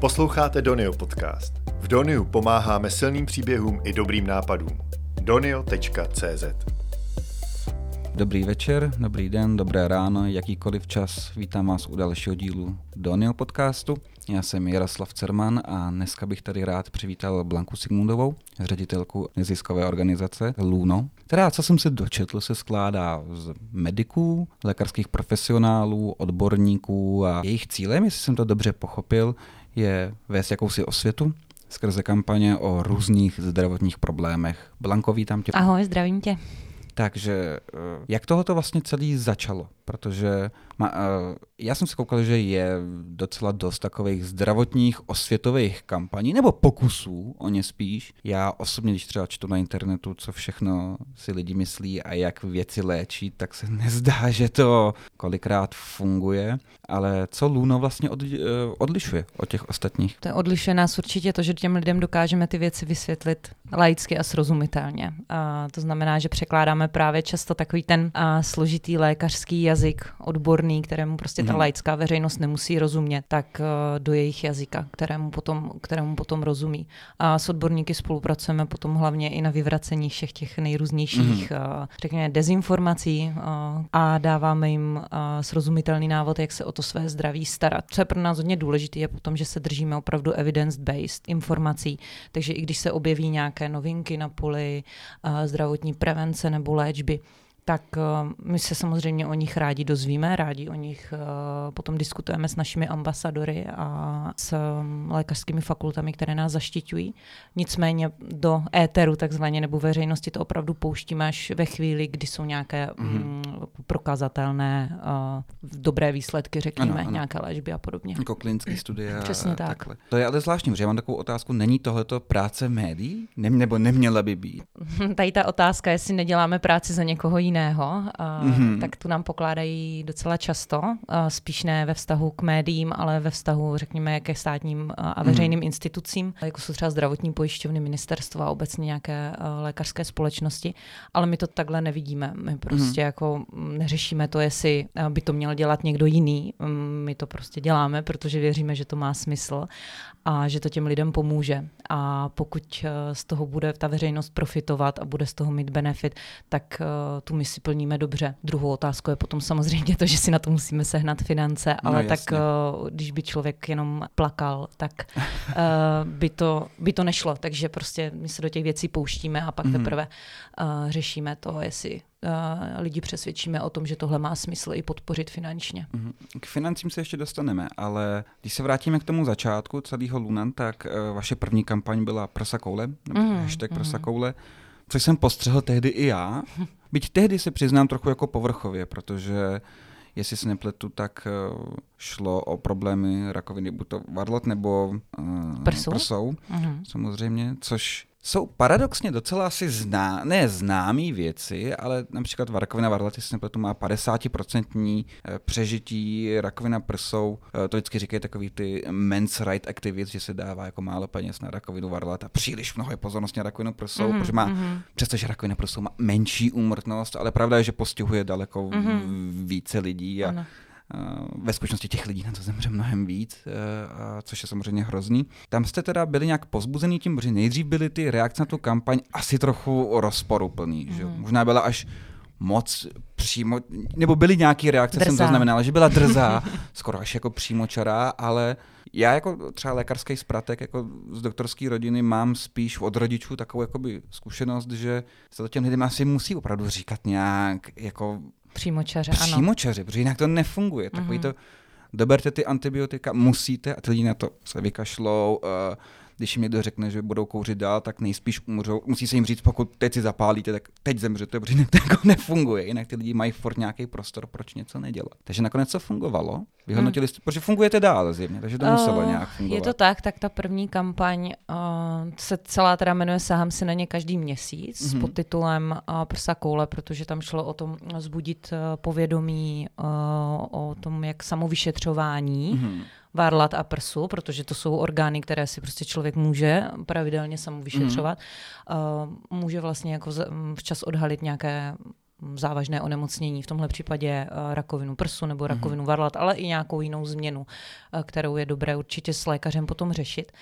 Posloucháte Donio podcast. V Doniu pomáháme silným příběhům i dobrým nápadům. donio.cz Dobrý večer, dobrý den, dobré ráno, jakýkoliv čas. Vítám vás u dalšího dílu Donio podcastu. Já jsem Jaroslav Cerman a dneska bych tady rád přivítal Blanku Sigmundovou, ředitelku neziskové organizace Luno, která, co jsem se dočetl, se skládá z mediků, lékařských profesionálů, odborníků a jejich cílem, jestli jsem to dobře pochopil, je vést jakousi osvětu skrze kampaně o různých zdravotních problémech. Blanko, vítám tě. Ahoj, zdravím tě. Takže eh, jak tohoto vlastně celý začalo? Protože ma, uh, já jsem si koukal, že je docela dost takových zdravotních osvětových kampaní, nebo pokusů o ně spíš. Já osobně, když třeba čtu na internetu, co všechno si lidi myslí a jak věci léčí, tak se nezdá, že to kolikrát funguje. Ale co Luno vlastně od, uh, odlišuje od těch ostatních? To odlišuje nás určitě to, že těm lidem dokážeme ty věci vysvětlit laicky a srozumitelně. Uh, to znamená, že překládáme právě často takový ten uh, složitý lékařský jazyk jazyk odborný, kterému prostě ta mm. laická veřejnost nemusí rozumět, tak uh, do jejich jazyka, kterému potom, kterému potom rozumí. A s odborníky spolupracujeme potom hlavně i na vyvracení všech těch nejrůznějších, mm. uh, řekněme, dezinformací uh, a dáváme jim srozumitelný návod, jak se o to své zdraví starat. Co je pro nás hodně důležité, je potom, že se držíme opravdu evidence-based informací, takže i když se objeví nějaké novinky na poli zdravotní prevence nebo léčby, tak uh, my se samozřejmě o nich rádi dozvíme, rádi o nich uh, potom diskutujeme s našimi ambasadory a s um, lékařskými fakultami, které nás zaštiťují. Nicméně do éteru takzvaně nebo veřejnosti to opravdu pouštíme až ve chvíli, kdy jsou nějaké mm-hmm. prokazatelné uh, dobré výsledky, řekněme, ano, ano. nějaké léčby a podobně. Jako klinické studie. Přesně tak. Takhle. To je ale zvláštní, že já mám takovou otázku, není tohleto práce médií? Ne, nebo neměla by být? Tady ta otázka, jestli neděláme práci za někoho jiného, jiného, mm-hmm. tak tu nám pokládají docela často, spíš ne ve vztahu k médiím, ale ve vztahu, řekněme, ke státním a veřejným mm-hmm. institucím, jako jsou třeba zdravotní pojišťovny, ministerstva a obecně nějaké lékařské společnosti, ale my to takhle nevidíme. My prostě mm-hmm. jako neřešíme to, jestli by to měl dělat někdo jiný. My to prostě děláme, protože věříme, že to má smysl a že to těm lidem pomůže. A pokud z toho bude ta veřejnost profitovat a bude z toho mít benefit, tak tu misi si plníme dobře. Druhou otázkou je potom samozřejmě to, že si na to musíme sehnat finance, no, ale no, tak uh, když by člověk jenom plakal, tak uh, by, to, by to nešlo. Takže prostě my se do těch věcí pouštíme a pak mm-hmm. teprve uh, řešíme to, jestli Uh, lidi přesvědčíme o tom, že tohle má smysl i podpořit finančně. Mhm. K financím se ještě dostaneme, ale když se vrátíme k tomu začátku celého Lunan, tak uh, vaše první kampaň byla Prsa koule, nebo mm, hashtag mm. Prsa koule, což jsem postřehl tehdy i já. Byť tehdy se přiznám trochu jako povrchově, protože jestli se nepletu, tak eh, šlo o problémy rakoviny buď to varlat nebo uh, prsou, prsou uh-huh. samozřejmě, což jsou paradoxně docela asi zná, ne známé věci, ale například rakovina varlaty se nepletu má 50% eh, přežití, rakovina prsou, eh, to vždycky říkají takový ty men's right activities, že se dává jako málo peněz na rakovinu varlat a příliš mnoho je pozornosti na rakovinu prsou, mm-hmm, protože má, mm-hmm. přestože rakovina prsou má menší úmrtnost, ale pravda je, že postihuje daleko mm-hmm. více lidí a ano ve skutečnosti těch lidí na to zemře mnohem víc, eh, což je samozřejmě hrozný. Tam jste teda byli nějak pozbuzený tím, protože nejdřív byly ty reakce na tu kampaň asi trochu rozporuplný, mm. že mhm. Možná byla až moc přímo, nebo byly nějaké reakce, drzá. jsem to znamenala, že byla drzá, skoro až jako přímočará, ale já jako třeba lékařský zpratek jako z doktorské rodiny mám spíš od rodičů takovou jakoby zkušenost, že se to těm lidem asi musí opravdu říkat nějak jako Přímočaře, ano. Přímočaře, protože jinak to nefunguje. Takový mm-hmm. to, doberte ty antibiotika, musíte a ty lidi na to se vykašlou. Uh, když jim někdo řekne, že budou kouřit dál, tak nejspíš umřou. Musí se jim říct, pokud teď si zapálíte, tak teď zemřete, protože jinak to jako nefunguje. Jinak ty lidi mají furt nějaký prostor, proč něco nedělat. Takže nakonec to fungovalo. Vyhodnotili hmm. jste, protože fungujete dál zjevně, takže to uh, muselo nějak fungovat. Je to tak, tak ta první kampaň uh, se celá teda jmenuje Sahám si na ně každý měsíc mm-hmm. s podtitulem uh, Prsa koule, protože tam šlo o tom zbudit uh, povědomí uh, o tom, jak samovyšetřování mm-hmm varlat a prsu, protože to jsou orgány, které si prostě člověk může pravidelně samu vyšetřovat. Mm. Uh, může vlastně jako včas odhalit nějaké závažné onemocnění, v tomhle případě rakovinu prsu nebo mhm. rakovinu varlat, ale i nějakou jinou změnu, kterou je dobré určitě s lékařem potom řešit.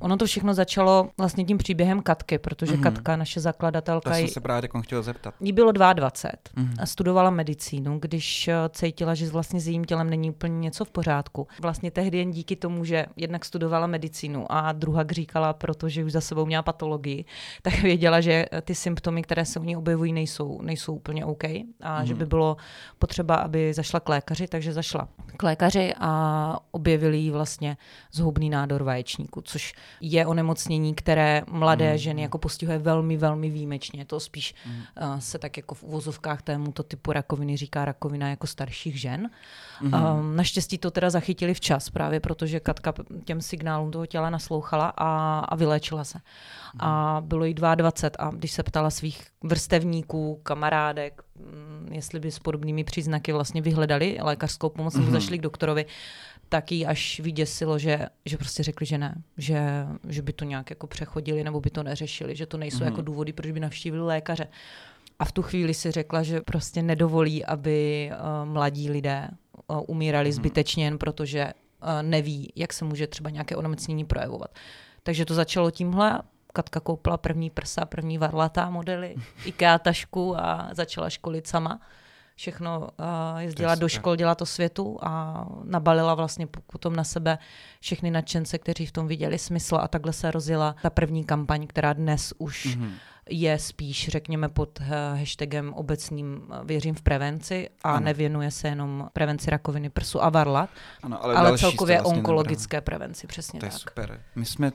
Ono to všechno začalo vlastně tím příběhem Katky, protože mm-hmm. Katka, naše zakladatelka... To jsem se právě chtěl zeptat. Jí bylo 22 mm-hmm. a studovala medicínu, když eh, cítila, že vlastně s jejím tělem není úplně něco v pořádku. Vlastně tehdy jen díky tomu, že jednak studovala medicínu a druhá říkala, protože už za sebou měla patologii, tak věděla, že eh, ty symptomy, které se u ní objevují, nejsou, nejsou úplně OK a mm-hmm. že by bylo potřeba, aby zašla k lékaři, takže zašla k lékaři a objevili jí vlastně zhoubný nádor vaječníku, což je onemocnění, které mladé mm. ženy jako postihuje velmi, velmi výjimečně. To spíš mm. uh, se tak jako v uvozovkách tomuto typu rakoviny říká rakovina jako starších žen. Mm. Um, naštěstí to teda zachytili včas, právě protože Katka těm signálům toho těla naslouchala a, a vyléčila se. Mm. A bylo jí 22 a když se ptala svých vrstevníků, kamarádek, mm, jestli by s podobnými příznaky vlastně vyhledali lékařskou pomoc nebo mm. zašli k doktorovi, tak jí až vyděsilo, že, že prostě řekli, že ne, že, že by to nějak jako přechodili nebo by to neřešili, že to nejsou mm. jako důvody, proč by navštívili lékaře. A v tu chvíli si řekla, že prostě nedovolí, aby uh, mladí lidé uh, umírali mm. zbytečně jen protože uh, neví, jak se může třeba nějaké onemocnění projevovat. Takže to začalo tímhle. Katka koupila první prsa, první varlatá modely, IKEA tašku a začala školit sama všechno uh, jezdila do škol, dělat to světu a nabalila vlastně potom na sebe všechny nadšence, kteří v tom viděli smysl a takhle se rozjela ta první kampaň, která dnes už mm-hmm. je spíš, řekněme, pod uh, hashtagem obecným uh, věřím v prevenci a ano. nevěnuje se jenom prevenci rakoviny prsu a varlat, ano, ale, ale celkově vlastně onkologické nebrám. prevenci, přesně to tak. To je super. My jsme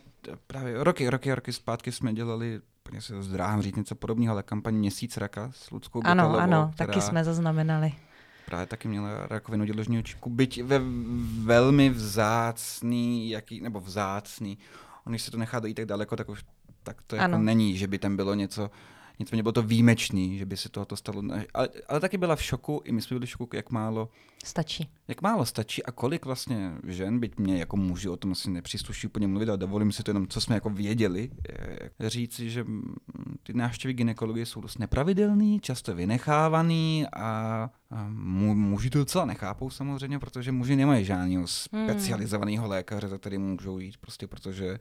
právě roky, roky, roky zpátky jsme dělali úplně se zdráhám říct něco podobného, ale kampaň Měsíc raka s Ludskou Ano, Bekalovou, ano, která taky jsme zaznamenali. Právě taky měla rakovinu děložního čípku, byť ve velmi vzácný, jaký, nebo vzácný. On, když se to nechá dojít tak daleko, tak už tak to jako není, že by tam bylo něco Nicméně bylo to výjimečný, že by se tohoto stalo. Ale, ale taky byla v šoku, i my jsme byli v šoku, jak málo stačí. Jak málo stačí a kolik vlastně žen, byť mě jako muži o tom asi nepřísluší úplně mluvit, ale dovolím si to jenom, co jsme jako věděli, říci, že ty návštěvy gynekologie jsou dost nepravidelný, často vynechávaný a, a muži to docela nechápou samozřejmě, protože muži nemají žádného hmm. specializovaného lékaře, za který můžou jít, prostě protože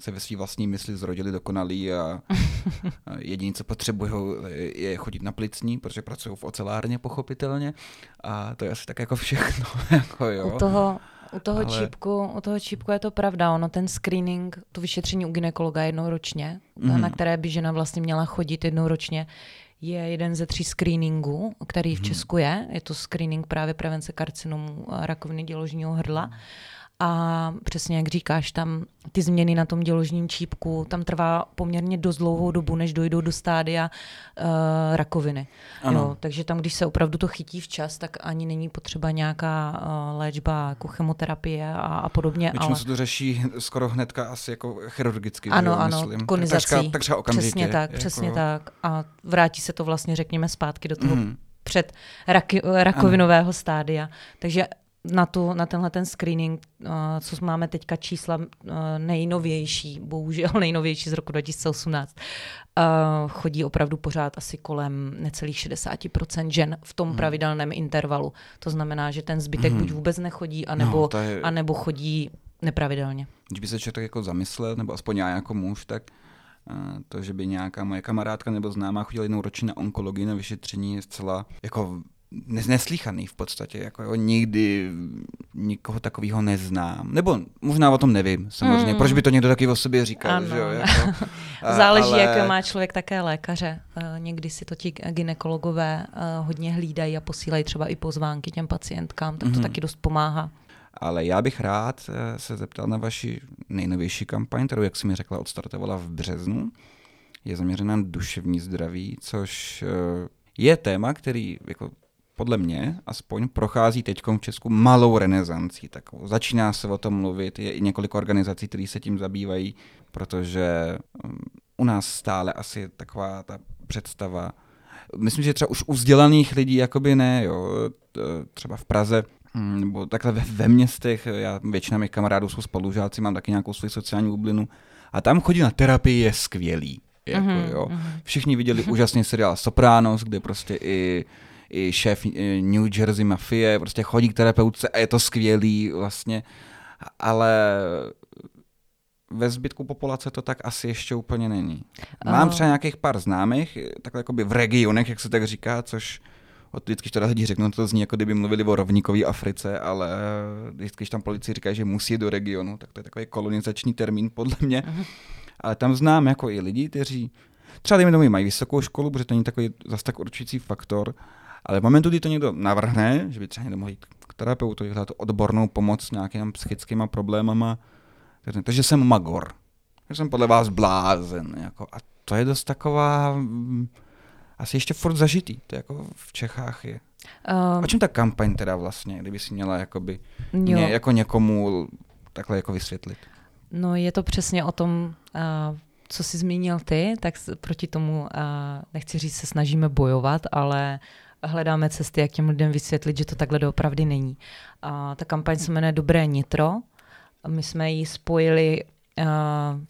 se ve své vlastní mysli zrodili dokonalí a, a jediné, co potřebují, je chodit na plicní, protože pracují v ocelárně pochopitelně a to je asi tak jako všechno. jako jo. U toho, u toho, Ale... čípku, u toho čípku je to pravda, ono ten screening, to vyšetření u ginekologa jednou ročně, mm. na které by žena vlastně měla chodit jednou ročně, je jeden ze tří screeningů, který v mhm. Česku je. Je to screening právě prevence karcinomu rakoviny děložního hrdla. Mm. A přesně jak říkáš, tam ty změny na tom děložním čípku, tam trvá poměrně dost dlouhou dobu, než dojdou do stádia uh, rakoviny. Jo, takže tam, když se opravdu to chytí včas, tak ani není potřeba nějaká uh, léčba jako chemoterapie a, a podobně. Většinou ale... se to řeší skoro hnedka asi jako chirurgicky. Ano, jo, ano, myslím. konizací. Takřka, takřka okamžitě. Přesně tak, jako... přesně tak. A vrátí se to vlastně, řekněme, zpátky do toho mm. před raky, rakovinového ano. stádia. Takže na, tu, na tenhle ten screening, uh, co máme teďka čísla uh, nejnovější, bohužel nejnovější z roku 2018, uh, chodí opravdu pořád asi kolem necelých 60% žen v tom hmm. pravidelném intervalu. To znamená, že ten zbytek hmm. buď vůbec nechodí, anebo, no, je... anebo chodí nepravidelně. Když by se člověk jako zamyslel, nebo aspoň já jako muž, tak to, že by nějaká moje kamarádka nebo známá chodila jednou ročně na onkologii na vyšetření je zcela jako neslíchaný v podstatě. Jako jo, nikdy nikoho takového neznám. Nebo možná o tom nevím, samozřejmě. Mm. Proč by to někdo taky o sobě říkal? Ano. Že jo, jako, Záleží, ale... jak má člověk také lékaře. Eh, někdy si to ti ginekologové eh, hodně hlídají a posílají třeba i pozvánky těm pacientkám, tak to mm. taky dost pomáhá. Ale já bych rád eh, se zeptal na vaši nejnovější kampaň, kterou, jak jsi mi řekla, odstartovala v březnu. Je zaměřena na duševní zdraví, což je téma, který jako podle mě aspoň prochází teď v Česku malou renesancí. Takovou. Začíná se o tom mluvit, je i několik organizací, které se tím zabývají, protože um, u nás stále asi taková ta představa, myslím, že třeba už u vzdělaných lidí jakoby ne, jo, třeba v Praze hm, nebo takhle ve, ve městech, já většina mých kamarádů jsou spolužáci, mám taky nějakou svou sociální bublinu a tam chodí na terapii je skvělý. Jako, mm-hmm. jo. Všichni viděli úžasný seriál Sopranos, kde prostě i i šéf eh, New Jersey mafie, prostě chodí k terapeutce a je to skvělý vlastně, ale ve zbytku populace to tak asi ještě úplně není. Mám třeba nějakých pár známých, takhle jakoby v regionech, jak se tak říká, což vždycky, když teda lidi řeknou, to zní, jako kdyby mluvili o rovníkové Africe, ale vždycky, když tam policii říkají, že musí do regionu, tak to je takový kolonizační termín podle mě. Uh-huh. Ale tam znám jako i lidi, kteří třeba dejme tomu mají vysokou školu, protože to není takový zase tak určující faktor, ale v momentu, kdy to někdo navrhne, že by třeba někdo mohl jít k terapeutu, hledat odbornou pomoc s nějakými psychickými problémama, takže jsem magor. Že jsem podle vás blázen. Jako, a to je dost taková mm, asi ještě furt zažitý. To jako v Čechách je. Um, o čem ta kampaň teda vlastně, kdyby si měla jakoby, mě, jako někomu takhle jako vysvětlit? No je to přesně o tom, uh, co jsi zmínil ty, tak proti tomu, uh, nechci říct, se snažíme bojovat, ale hledáme cesty, jak těm lidem vysvětlit, že to takhle doopravdy není. Uh, ta kampaň se jmenuje Dobré nitro. My jsme ji spojili uh,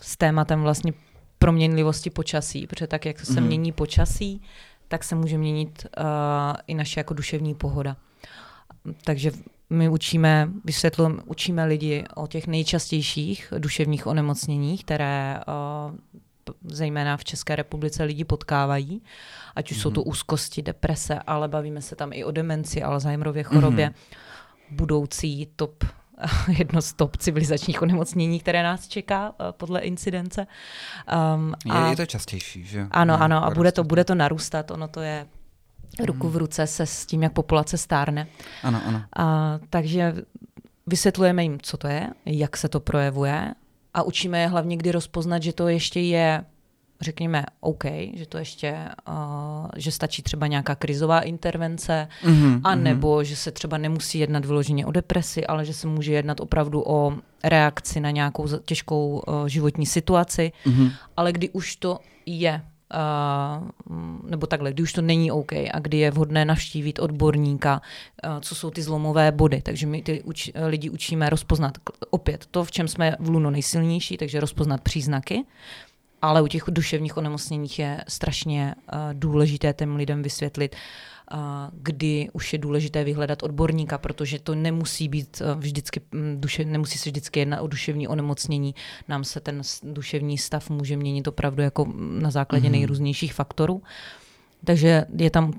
s tématem vlastně proměnlivosti počasí, protože tak, jak se mm. mění počasí, tak se může měnit uh, i naše jako duševní pohoda. Takže my učíme, vysvětlujeme, učíme lidi o těch nejčastějších duševních onemocněních, které uh, zejména v České republice lidi potkávají, ať už mm-hmm. jsou to mhm. úzkosti, deprese, ale bavíme se tam i o demenci, Alzheimerově chorobě, mm-hmm. budoucí top jedno z top civilizačních onemocnění, které nás čeká uh, podle incidence. Um, a, je to častější, že? Ano, ano, a bude to, bude to narůstat, ono to je ruku v mhm. ruce se s tím, jak populace stárne. Ano, ano. A, takže vysvětlujeme jim, co to je, jak se to projevuje a učíme je hlavně, kdy rozpoznat, že to ještě je řekněme, OK, že to ještě, uh, že stačí třeba nějaká krizová intervence, mm-hmm, a nebo mm-hmm. že se třeba nemusí jednat vyloženě o depresi, ale že se může jednat opravdu o reakci na nějakou těžkou uh, životní situaci, mm-hmm. ale kdy už to je Uh, nebo takhle, kdy už to není OK a kdy je vhodné navštívit odborníka, uh, co jsou ty zlomové body. Takže my ty uč, lidi učíme rozpoznat opět to, v čem jsme v Luno nejsilnější, takže rozpoznat příznaky, ale u těch duševních onemocněních je strašně uh, důležité těm lidem vysvětlit, uh, kdy už je důležité vyhledat odborníka, protože to nemusí být uh, vždycky, um, duše, nemusí se vždycky jednat o duševní onemocnění. Nám se ten duševní stav může měnit opravdu jako na základě mm-hmm. nejrůznějších faktorů. Takže je tam uh,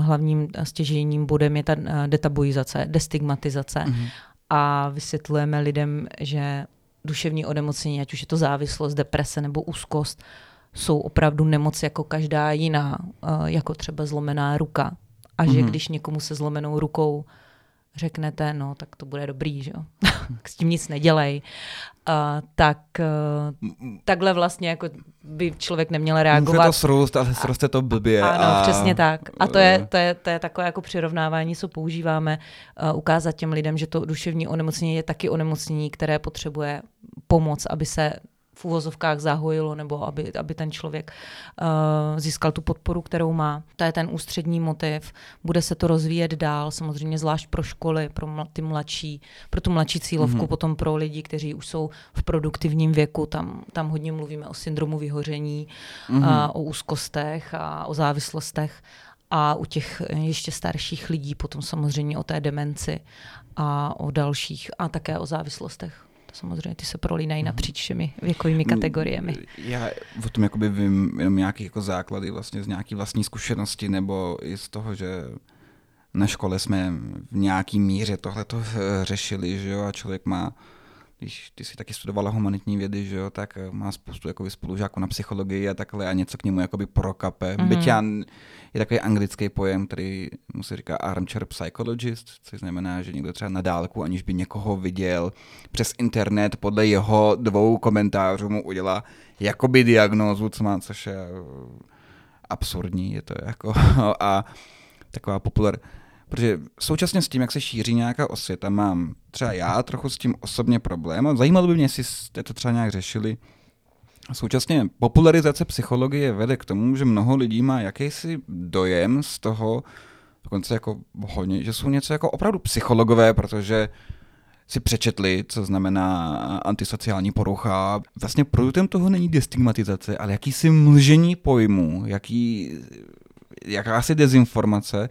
hlavním stěžením bodem je ta uh, detabuizace, destigmatizace mm-hmm. a vysvětlujeme lidem, že duševní onemocnění, ať už je to závislost, deprese nebo úzkost, jsou opravdu nemoc jako každá jiná, eh, jako třeba zlomená ruka. A že mm-hmm. když někomu se zlomenou rukou řeknete, no tak to bude dobrý, že jo, s tím nic nedělej, uh, tak uh, takhle vlastně jako by člověk neměl reagovat. Může to srůst, ale sroste to blbě. Ano, a... přesně tak. A to je, to, je, to je takové jako přirovnávání, co používáme, uh, ukázat těm lidem, že to duševní onemocnění je taky onemocnění, které potřebuje pomoc, aby se v úvozovkách zahojilo, nebo aby, aby ten člověk uh, získal tu podporu, kterou má. To je ten ústřední motiv. Bude se to rozvíjet dál, samozřejmě zvlášť pro školy, pro ty mladší, pro tu mladší cílovku, mm-hmm. potom pro lidi, kteří už jsou v produktivním věku. Tam, tam hodně mluvíme o syndromu vyhoření, mm-hmm. a o úzkostech a o závislostech. A u těch ještě starších lidí potom samozřejmě o té demenci a o dalších a také o závislostech. To samozřejmě ty se prolínají napříč všemi věkovými kategoriemi. Já o tom jakoby vím jenom nějaké jako základy vlastně z nějaké vlastní zkušenosti nebo i z toho, že na škole jsme v nějaký míře tohle to eh, řešili, že jo, a člověk má když ty jsi taky studovala humanitní vědy, že jo, tak eh, má spoustu jakoby, spolužáků na psychologii a takhle a něco k němu jakoby prokape. Mm-hmm. Byť já, je takový anglický pojem, který mu se říká armchair psychologist, což znamená, že někdo třeba na dálku, aniž by někoho viděl, přes internet podle jeho dvou komentářů mu udělá jakoby diagnózu, co má, což je eh, absurdní, je to jako a taková populár Protože současně s tím, jak se šíří nějaká osvěta, mám třeba já trochu s tím osobně problém a zajímalo by mě, jestli jste to třeba nějak řešili. Současně popularizace psychologie vede k tomu, že mnoho lidí má jakýsi dojem z toho, dokonce jako hodně, že jsou něco jako opravdu psychologové, protože si přečetli, co znamená antisociální porucha. Vlastně produktem toho není destigmatizace, ale jakýsi mlžení pojmu, jaký, jakási dezinformace.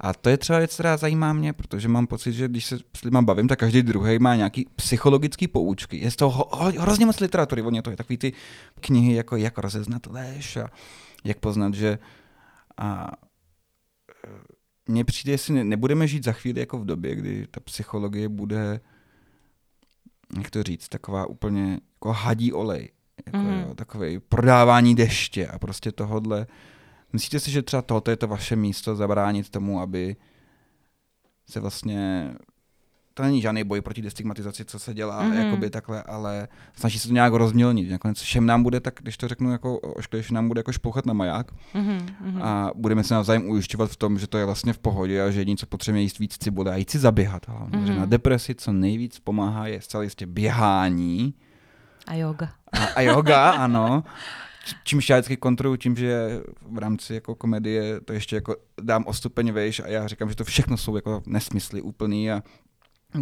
A to je třeba věc, která zajímá mě, protože mám pocit, že když se s lidmi bavím, tak každý druhý má nějaký psychologický poučky. Je z toho hrozně moc literatury, oni to je takový ty knihy, jako jak rozeznat léž a jak poznat, že a e, mně přijde, jestli nebudeme žít za chvíli jako v době, kdy ta psychologie bude jak to říct, taková úplně jako hadí olej. Jako, mm. jo, takový prodávání deště a prostě tohodle. Myslíte si, že třeba tohoto je to vaše místo zabránit tomu, aby se vlastně to není žádný boj proti destigmatizaci, co se dělá, mm-hmm. jakoby takhle, ale snaží se to nějak rozmělnit. Nakonec všem nám bude, tak když to řeknu jako ošklivě, nám bude jako špouchat na maják mm-hmm. a budeme se navzájem ujišťovat v tom, že to je vlastně v pohodě a že jediný, co potřebuje jíst víc cibule a jít si zaběhat. Hlavně, mm-hmm. na depresi co nejvíc pomáhá je zcela jistě běhání. A yoga. A, a yoga, ano. Čímž já vždycky kontrolu tím, že v rámci jako komedie to ještě jako dám o stupeň vejš a já říkám, že to všechno jsou jako nesmysly úplný a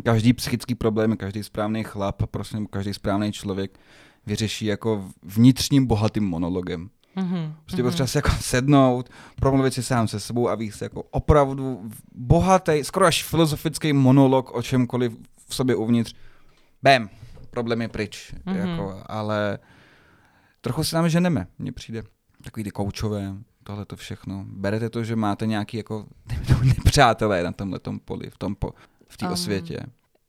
každý psychický problém, každý správný chlap, prosím, každý správný člověk vyřeší jako vnitřním bohatým monologem. Mm-hmm. Prostě mm-hmm. potřeba si jako sednout, promluvit si sám se sebou a víc jako opravdu bohatý, skoro až filozofický monolog o čemkoliv v sobě uvnitř. Bam, problém je pryč. Mm-hmm. Jako, ale trochu si nám ženeme, mně přijde. Takový ty koučové, tohle to všechno. Berete to, že máte nějaký jako nepřátelé na tomhle poli, v tom po, v té um, osvětě?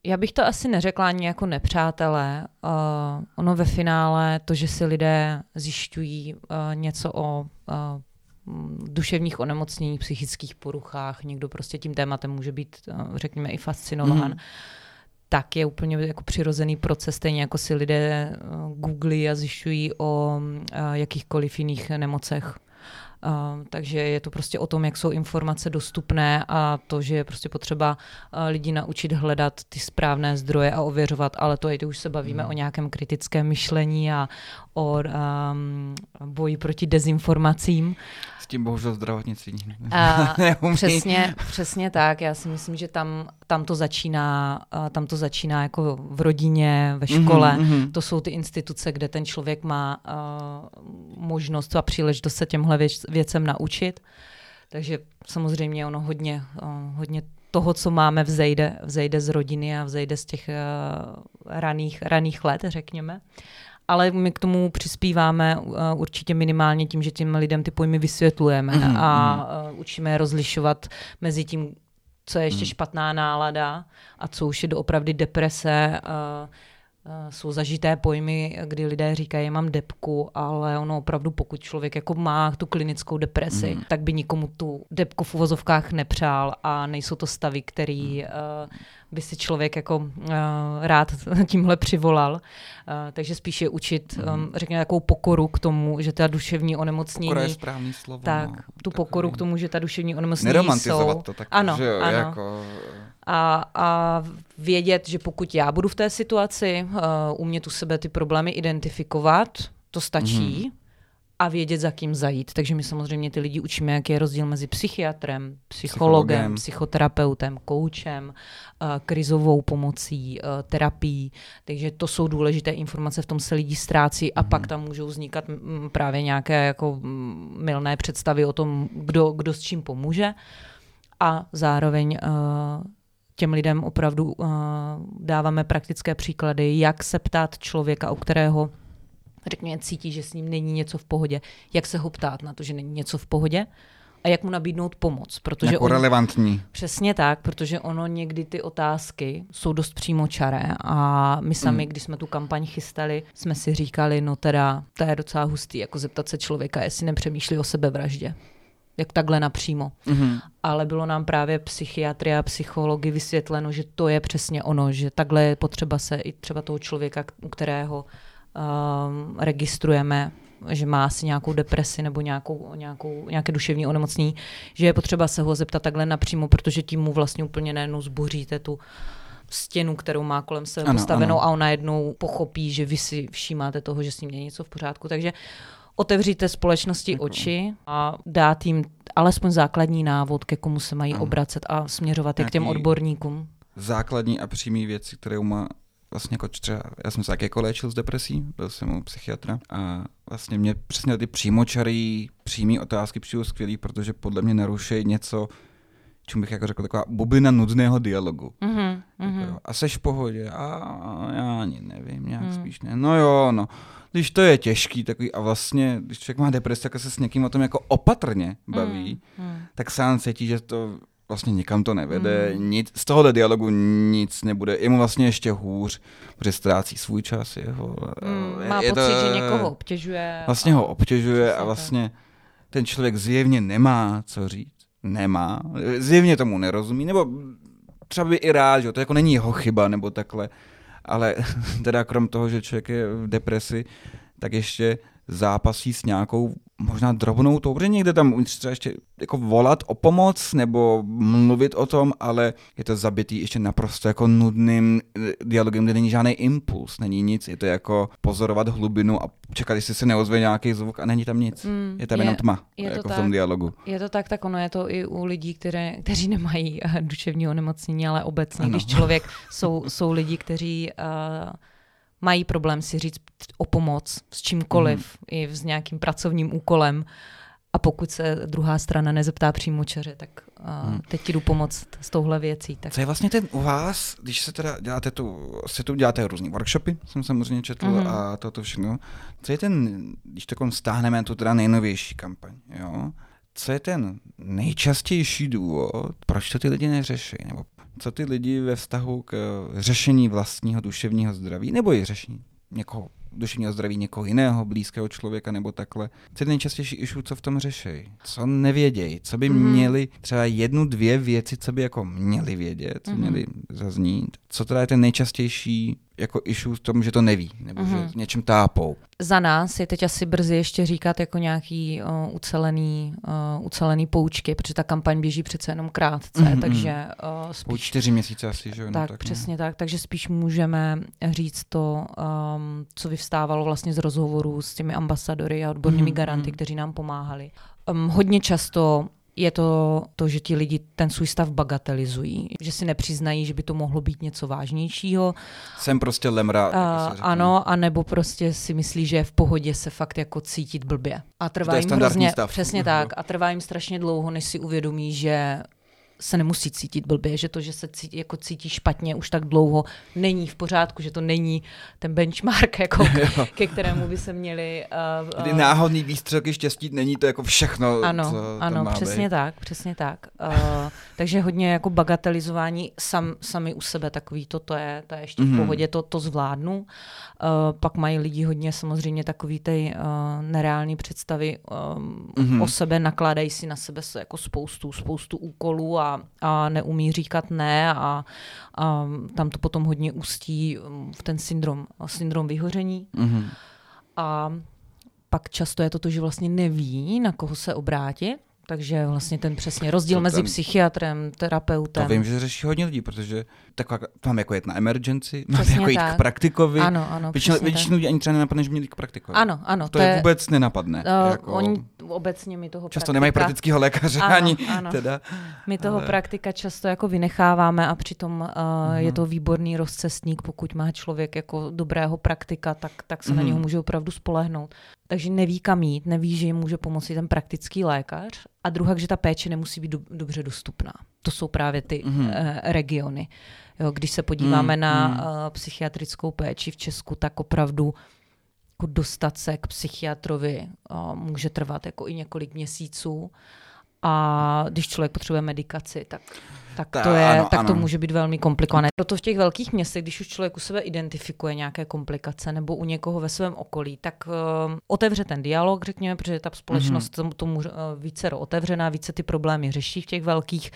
Já bych to asi neřekla ani jako nepřátelé. Uh, ono ve finále, to, že si lidé zjišťují uh, něco o uh, duševních onemocněních, psychických poruchách, někdo prostě tím tématem může být, řekněme, i fascinován, mm. Tak je úplně jako přirozený proces, stejně jako si lidé uh, googlí a zjišťují o uh, jakýchkoliv jiných nemocech Uh, takže je to prostě o tom, jak jsou informace dostupné a to, že je prostě potřeba uh, lidi naučit hledat ty správné zdroje a ověřovat, ale to je, už se bavíme hmm. o nějakém kritickém myšlení a o um, boji proti dezinformacím. S tím bohužel zdravotnictví uh, přesně, přesně tak. Já si myslím, že tam, tam, to začíná, uh, tam to začíná jako v rodině, ve mhm, škole. Mm-hmm. To jsou ty instituce, kde ten člověk má uh, možnost a příležitost se těmhle věc, věcem naučit. Takže samozřejmě ono hodně, uh, hodně toho, co máme, vzejde, vzejde z rodiny a vzejde z těch uh, raných, raných let, řekněme ale my k tomu přispíváme uh, určitě minimálně tím, že těm lidem ty pojmy vysvětlujeme mm, a uh, učíme je rozlišovat mezi tím, co je ještě mm. špatná nálada a co už je doopravdy deprese. Uh, jsou zažité pojmy, kdy lidé říkají, mám depku, ale ono opravdu, pokud člověk jako má tu klinickou depresi, mm. tak by nikomu tu depku v uvozovkách nepřál a nejsou to stavy, který uh, by si člověk jako uh, rád tímhle přivolal. Uh, takže spíše učit, um, řekněme, takovou pokoru k tomu, že ta duševní onemocnění... Pokora je správný slovo. Tak, no, tu pokoru k tomu, že ta duševní onemocnění jsou... to tak, ano, že jo, ano. jako... A, a vědět, že pokud já budu v té situaci, uh, umět u sebe ty problémy identifikovat, to stačí. Mm a vědět, za kým zajít. Takže my samozřejmě ty lidi učíme, jaký je rozdíl mezi psychiatrem, psychologem, psychologem. psychoterapeutem, koučem, uh, krizovou pomocí, uh, terapií. Takže to jsou důležité informace, v tom se lidi ztrácí a mm. pak tam můžou vznikat právě nějaké jako milné představy o tom, kdo, kdo s čím pomůže. A zároveň uh, těm lidem opravdu dáváme praktické příklady, jak se ptát člověka, u kterého řekněme, cítí, že s ním není něco v pohodě, jak se ho ptát na to, že není něco v pohodě a jak mu nabídnout pomoc. Protože jako on, relevantní. Přesně tak, protože ono někdy ty otázky jsou dost přímočaré a my sami, mm. když jsme tu kampaň chystali, jsme si říkali, no teda, to je docela hustý, jako zeptat se člověka, jestli nepřemýšlí o sebevraždě jak takhle napřímo. Mm-hmm. Ale bylo nám právě psychiatry a psychologi vysvětleno, že to je přesně ono, že takhle je potřeba se i třeba toho člověka, u kterého uh, registrujeme, že má asi nějakou depresi nebo nějakou, nějakou, nějaké duševní onemocnění, že je potřeba se ho zeptat takhle napřímo, protože tím mu vlastně úplně najednou zboříte tu stěnu, kterou má kolem sebe postavenou ano. a on najednou pochopí, že vy si všímáte toho, že s ním je něco v pořádku. Takže otevříte společnosti Děkuji. oči a dát jim alespoň základní návod, ke komu se mají ano. obracet a směřovat je k těm odborníkům základní a přímé věci, které má vlastně jako třeba, já jsem se taky jako léčil z depresí, byl jsem u psychiatra a vlastně mě přesně ty přímočarý, přímý otázky přijdu skvělý, protože podle mě narušejí něco, čemu bych jako řekl, taková bublina nudného dialogu. Mm-hmm, mm-hmm. A seš v pohodě? A já ani nevím, nějak mm. spíš ne. No jo, no. Když to je těžký takový a vlastně, když člověk má depresi, tak se s někým o tom jako opatrně baví, mm, mm. tak sám cítí, že to vlastně nikam to nevede, mm. nic, z tohohle dialogu nic nebude, je mu vlastně ještě hůř, protože ztrácí svůj čas. Jeho, mm, má je pocit, to, že někoho obtěžuje. Vlastně ho obtěžuje a vlastně ten člověk zjevně nemá co říct, nemá, zjevně tomu nerozumí, nebo třeba by i rád, že to jako není jeho chyba, nebo takhle, ale teda krom toho, že člověk je v depresi, tak ještě zápasí s nějakou možná drobnou tou, protože někde tam třeba ještě jako volat o pomoc nebo mluvit o tom, ale je to zabitý ještě naprosto jako nudným eh, dialogem, kde není žádný impuls, není nic, je to jako pozorovat hlubinu a čekat, jestli se neozve nějaký zvuk a není tam nic. Mm, je tam je, jenom tma je jako to v tom tak, dialogu. Je to tak, tak ono je to i u lidí, které, kteří nemají uh, duševní onemocnění, ale obecně, ano. když člověk, jsou, jsou lidi, kteří uh, mají problém si říct o pomoc s čímkoliv, mm. i s nějakým pracovním úkolem. A pokud se druhá strana nezeptá přímo čeře, tak uh, hmm. teď ti jdu pomoct s touhle věcí. Tak... Co je vlastně ten u vás, když se teda děláte tu, se tu děláte různý workshopy, jsem samozřejmě četl mm. a toto všechno. Co je ten, když takovým stáhneme tu teda nejnovější kampaň, jo? Co je ten nejčastější důvod, proč to ty lidi neřeší? Nebo co ty lidi ve vztahu k řešení vlastního duševního zdraví, nebo i řešení někoho duševního zdraví někoho jiného, blízkého člověka nebo takhle. Co je nejčastější issue, co v tom řeší? Co nevědějí? Co by mm-hmm. měli třeba jednu, dvě věci, co by jako měli vědět, co mm-hmm. měli zaznít? Co teda je ten nejčastější jako issue v tom, že to neví, nebo mm-hmm. že mhm. něčem tápou. Za nás je teď asi brzy ještě říkat jako nějaký uh, ucelený, uh, ucelený poučky, protože ta kampaň běží přece jenom krátce, mm-hmm. takže uh, spíš... Po čtyři měsíce asi, že? Tak, no, tak přesně no. tak, takže spíš můžeme říct to, um, co vyvstávalo vlastně z rozhovorů s těmi ambasadory a odbornými mm-hmm. garanty, kteří nám pomáhali. Um, hodně často je to to, že ti lidi ten svůj stav bagatelizují, že si nepřiznají, že by to mohlo být něco vážnějšího. Jsem prostě lemra. A, ano, anebo prostě si myslí, že je v pohodě se fakt jako cítit blbě. A trvá jim hrozně, stav. přesně tak, a trvá jim strašně dlouho, než si uvědomí, že se nemusí cítit blbě, že to, že se cítí, jako cítí špatně už tak dlouho, není v pořádku, že to není ten benchmark, jako, ke kterému by se měli... Uh, uh, náhodný výstřelky štěstí není to jako všechno, Ano, co ano má přesně být. tak, přesně tak. Uh, takže hodně jako bagatelizování sam, sami u sebe, takový to, to je, to je ještě mm-hmm. v mhm. pohodě, to, to zvládnu. Uh, pak mají lidi hodně samozřejmě takový ty uh, nereální představy um, mm-hmm. o sebe, nakládají si na sebe se jako spoustu, spoustu úkolů a, a neumí říkat ne a, a tam to potom hodně ústí um, v ten syndrom, syndrom vyhoření. Mm-hmm. A pak často je to to, že vlastně neví, na koho se obrátit takže vlastně ten přesně rozdíl mezi psychiatrem, terapeutem. To vím, že řeší hodně lidí, protože taková, tam jako jet na emergency, mám jako jít k praktikovi. Ano, ano. Většinou, většinou lidí ani třeba nenapadne, že měli jít k praktikovi. Ano, ano. To, to je vůbec nenapadne. Uh, jako... Oni obecně mi toho Často praktika... nemají praktického lékaře ano, ani ano. teda. My toho ale... praktika často jako vynecháváme a přitom uh, uh-huh. je to výborný rozcestník, pokud má člověk jako dobrého praktika, tak, tak se uh-huh. na mhm. něho může opravdu spolehnout takže neví kam jít, neví, že jim může pomoci ten praktický lékař a druhá, že ta péče nemusí být do, dobře dostupná. To jsou právě ty mm-hmm. uh, regiony. Jo, když se podíváme mm, na mm. Uh, psychiatrickou péči v Česku, tak opravdu jako dostat se k psychiatrovi uh, může trvat jako i několik měsíců. A když člověk potřebuje medikaci, tak tak, to, je, ano, tak ano. to může být velmi komplikované. Proto v těch velkých městech, když už člověk u sebe identifikuje nějaké komplikace nebo u někoho ve svém okolí, tak uh, otevře ten dialog, řekněme, protože ta společnost mm-hmm. tomu uh, více otevřená, více ty problémy řeší v těch velkých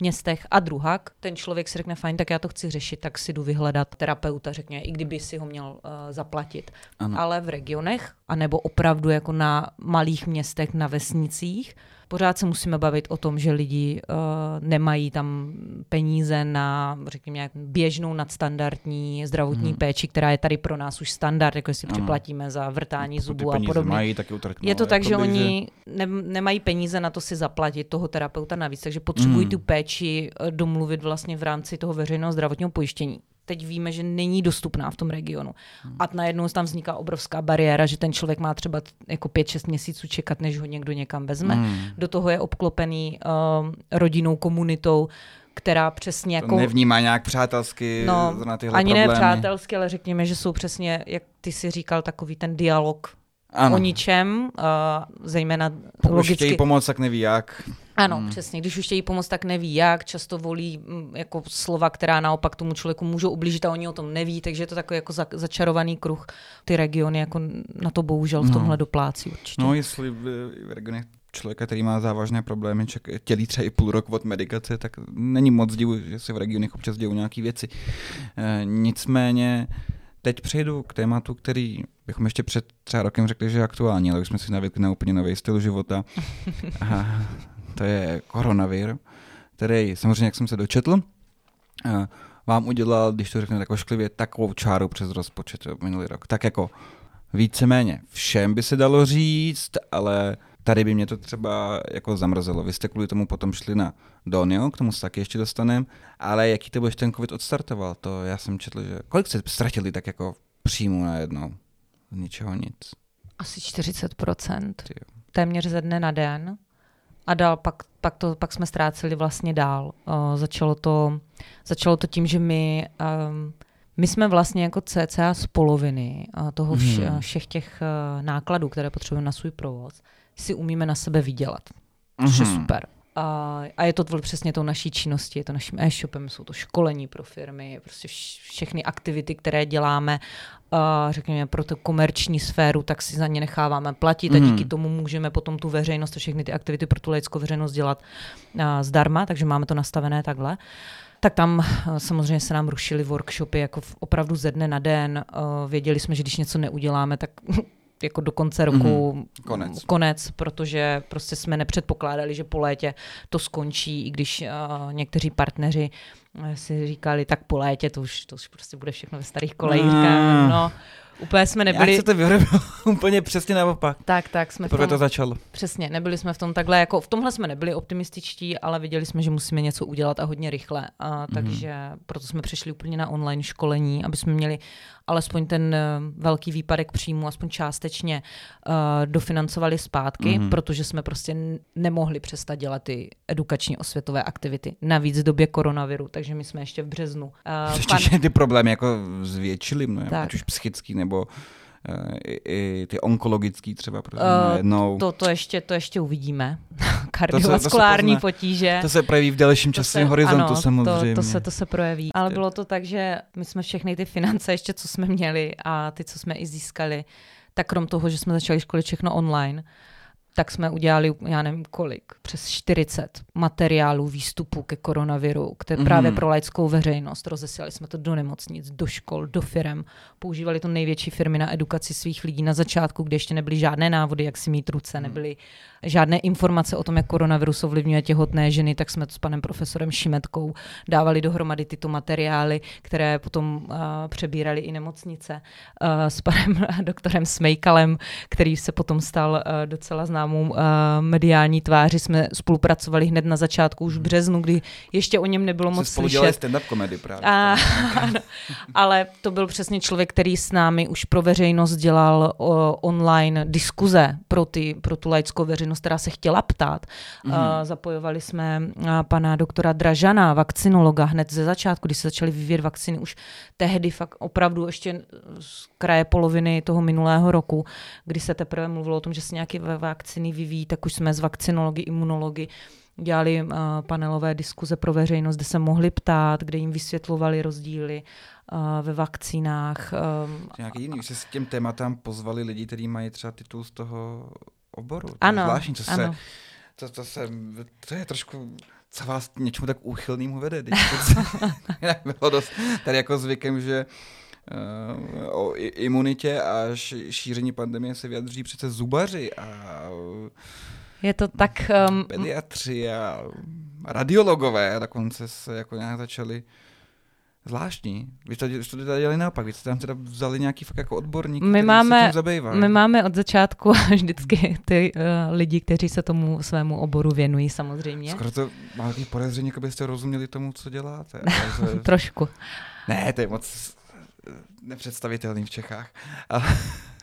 městech. A druhá, ten člověk si řekne, fajn, tak já to chci řešit, tak si jdu vyhledat terapeuta, řekně, i kdyby si ho měl uh, zaplatit. Ano. Ale v regionech, anebo opravdu jako na malých městech, na vesnicích, Pořád se musíme bavit o tom, že lidi uh, nemají tam peníze na, řekněme, běžnou nadstandardní zdravotní hmm. péči, která je tady pro nás už standard, jako si připlatíme za vrtání zubů a podobně. Mají, tak utrknou, je to tak, že oni ne, nemají peníze na to si zaplatit toho terapeuta navíc, takže potřebují hmm. tu péči eh, domluvit vlastně v rámci toho veřejného zdravotního pojištění teď víme, že není dostupná v tom regionu. Hmm. A najednou tam vzniká obrovská bariéra, že ten člověk má třeba jako 5-6 měsíců čekat, než ho někdo někam vezme. Hmm. Do toho je obklopený uh, rodinou, komunitou, která přesně jako... To nevnímá nějak přátelsky no, na tyhle ani problémy. ne přátelsky, ale řekněme, že jsou přesně, jak ty si říkal, takový ten dialog ano. o ničem, uh, zejména Pokud logicky. chtějí pomoct, tak neví jak. Ano, hmm. přesně. Když už chtějí pomoct, tak neví jak. Často volí mm, jako slova, která naopak tomu člověku můžou ublížit a oni o tom neví, takže je to takový jako za, začarovaný kruh. Ty regiony jako na to bohužel v no. tomhle no. doplácí určitě. No, jestli v, v regionech člověka, který má závažné problémy, ček, tělí třeba i půl rok od medikace, tak není moc divu, že se v regionech občas dějou nějaké věci. E, nicméně teď přejdu k tématu, který bychom ještě před třeba rokem řekli, že je aktuální, ale už jsme si navykli na úplně nový styl života. A to je koronavir, který samozřejmě, jak jsem se dočetl, vám udělal, když to řeknu tak ošklivě, takovou čáru přes rozpočet minulý rok. Tak jako víceméně všem by se dalo říct, ale tady by mě to třeba jako zamrzelo. Vy jste kvůli tomu potom šli na Donio, k tomu se taky ještě dostaneme, ale jaký to ještě ten covid odstartoval, to já jsem četl, že kolik jste ztratili tak jako příjmu najednou? Z ničeho nic. Asi 40%. Téměř ze dne na den. A dál pak, pak, to, pak jsme ztráceli vlastně dál. Uh, začalo, to, začalo to tím, že my, um, my jsme vlastně jako cca z poloviny uh, toho vš, hmm. všech těch uh, nákladů, které potřebujeme na svůj provoz, si umíme na sebe vydělat. Což je mhm. super. A, a je to přesně tou naší činností, je to naším e-shopem, jsou to školení pro firmy, prostě všechny aktivity, které děláme, a řekněme pro tu komerční sféru, tak si za ně necháváme platit mm. a díky mhm. tomu můžeme potom tu veřejnost a všechny ty aktivity pro tu laickou veřejnost dělat a, zdarma, takže máme to nastavené takhle. Tak tam samozřejmě se nám rušily workshopy jako v, opravdu ze dne na den. Věděli jsme, že když něco neuděláme, tak jako do konce roku mm-hmm. konec. konec, protože prostě jsme nepředpokládali, že po létě to skončí, i když uh, někteří partneři eh, si říkali, tak po létě to už, to už prostě bude všechno ve starých kolejích. Mm. No, Úplně jsme nebyli... Jak se to vyhrabilo úplně přesně naopak. Tak, tak jsme Teprve to začalo. Přesně, nebyli jsme v tom takhle, jako v tomhle jsme nebyli optimističtí, ale viděli jsme, že musíme něco udělat a hodně rychle. A, mm-hmm. Takže proto jsme přešli úplně na online školení, aby jsme měli alespoň ten uh, velký výpadek příjmu, aspoň částečně uh, dofinancovali zpátky, mm-hmm. protože jsme prostě nemohli přestat dělat ty edukační osvětové aktivity. Navíc v době koronaviru, takže my jsme ještě v březnu. Uh, ještě pan... ty problémy jako zvětšily, no, ať už psychický nebo eh, i, i ty onkologický třeba protože uh, najednou. To, to, ještě, to ještě uvidíme. Kardiovaskulární to se, to se potíže. To se projeví v delším časovém horizontu ano, samozřejmě. To, to, se, to se projeví. Ale bylo to tak, že my jsme všechny ty finance ještě, co jsme měli a ty, co jsme i získali, tak krom toho, že jsme začali školit všechno online, tak jsme udělali, já nevím kolik, přes 40 materiálů, výstupů ke koronaviru, které mm-hmm. právě pro laickou veřejnost. Rozesílali jsme to do nemocnic, do škol, do firm. Používali to největší firmy na edukaci svých lidí na začátku, kde ještě nebyly žádné návody, jak si mít ruce, mm. nebyly žádné informace o tom, jak koronavirus ovlivňuje těhotné ženy, tak jsme to s panem profesorem Šimetkou dávali dohromady tyto materiály, které potom uh, přebírali i nemocnice uh, s panem doktorem Smejkalem, který se potom stal uh, docela známou uh, mediální tváři. Jsme spolupracovali hned na začátku, už v březnu, kdy ještě o něm nebylo moc slyšet. stand-up komedy právě. A, ale to byl přesně člověk, který s námi už pro veřejnost dělal uh, online diskuze pro, ty, pro tu laickou veřejnost která se chtěla ptát. Mm-hmm. Uh, zapojovali jsme uh, pana doktora Dražana, vakcinologa, hned ze začátku, když se začaly vyvíjet vakciny, už tehdy fakt opravdu ještě z kraje poloviny toho minulého roku, kdy se teprve mluvilo o tom, že se nějaké vakciny vyvíjí, tak už jsme z vakcinology, imunology dělali uh, panelové diskuze pro veřejnost, kde se mohli ptát, kde jim vysvětlovali rozdíly uh, ve vakcínách. Um, Nějaký jiný, že se s těm tématám pozvali lidi, kteří mají třeba titul z toho oboru. To ano, je zvláštní, co ano. se, to, to, se, to je trošku, co vás něčemu tak úchylnýmu vede. bylo dost tady jako zvykem, že uh, o imunitě a šíření pandemie se vyjadří přece zubaři a Je to tak... Um, Pediatři a radiologové dokonce se jako nějak začali zvláštní. Vy to, vy to dělali naopak, vy jste tam teda vzali nějaký fakt jako odborník, my máme, se tím My máme od začátku vždycky ty uh, lidi, kteří se tomu svému oboru věnují samozřejmě. Skoro to má takový podezření, jako byste rozuměli tomu, co děláte. Ale... Trošku. Ne, to je moc nepředstavitelný v Čechách. Ale...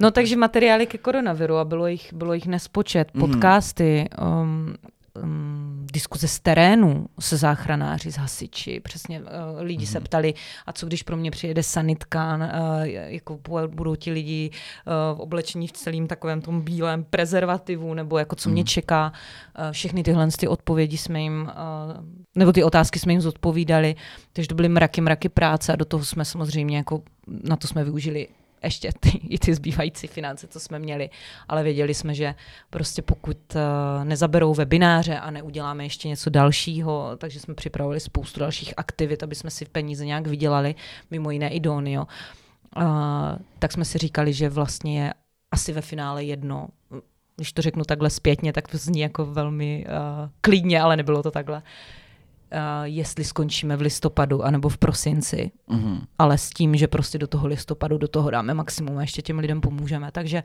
No takže materiály ke koronaviru a bylo jich, bylo jich nespočet. Mhm. Podcasty, um, um, diskuze z terénu se záchranáři, s hasiči. Přesně uh, lidi mm-hmm. se mhm. ptali, a co když pro mě přijede sanitka, uh, jako budou ti lidi uh, v oblečení v celém takovém tom bílém prezervativu, nebo jako co mm-hmm. mě mhm. čeká. Uh, všechny tyhle ty odpovědi jsme jim, uh, nebo ty otázky jsme jim zodpovídali, takže to byly mraky, mraky práce a do toho jsme samozřejmě jako na to jsme využili ještě ty, i ty zbývající finance, co jsme měli, ale věděli jsme, že prostě pokud uh, nezaberou webináře a neuděláme ještě něco dalšího, takže jsme připravili spoustu dalších aktivit, aby jsme si peníze nějak vydělali, mimo jiné i Donio, uh, tak jsme si říkali, že vlastně je asi ve finále jedno, když to řeknu takhle zpětně, tak to zní jako velmi uh, klidně, ale nebylo to takhle, jestli skončíme v listopadu anebo v prosinci, mm-hmm. ale s tím, že prostě do toho listopadu do toho dáme maximum a ještě těm lidem pomůžeme. Takže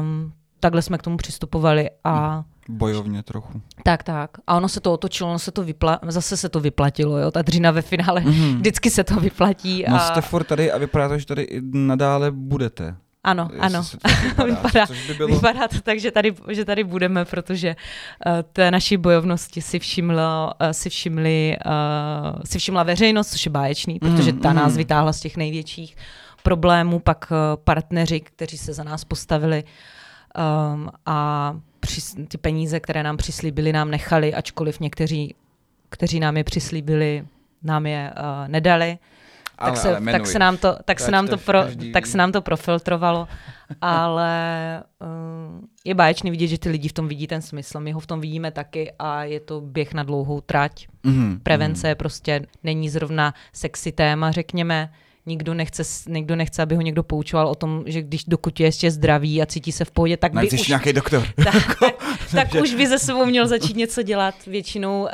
um, takhle jsme k tomu přistupovali a Bojovně trochu. Tak, tak. A ono se to otočilo, ono se to vypla- zase se to vyplatilo, jo, ta dřina ve finále, mm-hmm. vždycky se to vyplatí. No a... jste furt tady a vypadá to, že tady i nadále budete. Ano, ano. Vypadá, vypadá, by bylo... vypadá to tak, že tady, že tady budeme, protože uh, té naší bojovnosti si, všimlo, uh, si, všimli, uh, si všimla veřejnost, což je báječný, mm, protože ta mm. nás vytáhla z těch největších problémů, pak uh, partneři, kteří se za nás postavili um, a při, ty peníze, které nám přislíbili, nám nechali, ačkoliv někteří, kteří nám je přislíbili, nám je uh, nedali ale, tak, se, ale tak se nám to, tak se nám to, pro, tak se nám to profiltrovalo, ale uh, je báječný vidět, že ty lidi v tom vidí ten smysl. My ho v tom vidíme taky a je to běh na dlouhou trať. Mm-hmm. Prevence mm-hmm. prostě není zrovna sexy téma, řekněme nikdo nechce, nikdo nechce, aby ho někdo poučoval o tom, že když dokud je ještě zdravý a cítí se v pohodě, tak by už... nějaký doktor. Tak, tak, tak už by ze sebou měl začít něco dělat. Většinou, uh,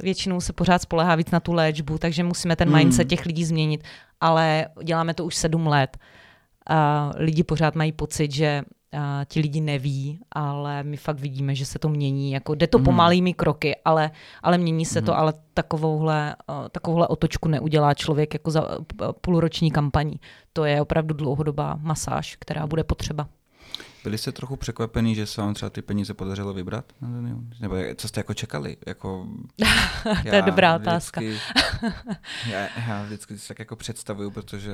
většinou se pořád spolehá víc na tu léčbu, takže musíme ten mindset hmm. těch lidí změnit. Ale děláme to už sedm let. Uh, lidi pořád mají pocit, že uh, ti lidi neví, ale my fakt vidíme, že se to mění. Jako jde to mm. pomalými kroky, ale, ale mění se mm. to, ale takovouhle, uh, takovouhle otočku neudělá člověk jako za uh, půlroční kampaní. To je opravdu dlouhodobá masáž, která bude potřeba. Byli jste trochu překvapený, že se vám třeba ty peníze podařilo vybrat? Nebo co jste jako čekali? Jako, to je dobrá otázka. já, já vždycky si tak jako představuju, protože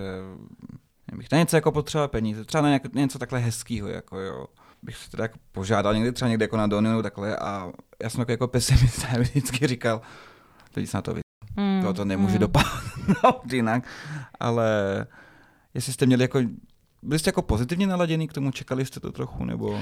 bych na něco jako potřeboval peníze, třeba na něco takhle hezkého, jako jo. Bych se teda jako požádal někdy třeba někde jako na Doniu takhle a já jsem jako, jako pesimista vždycky říkal, teď se na to vy... Mm, to, to nemůže mm. dopadnout jinak, ale jestli jste měli jako, byli jste jako pozitivně naladěný k tomu, čekali jste to trochu, nebo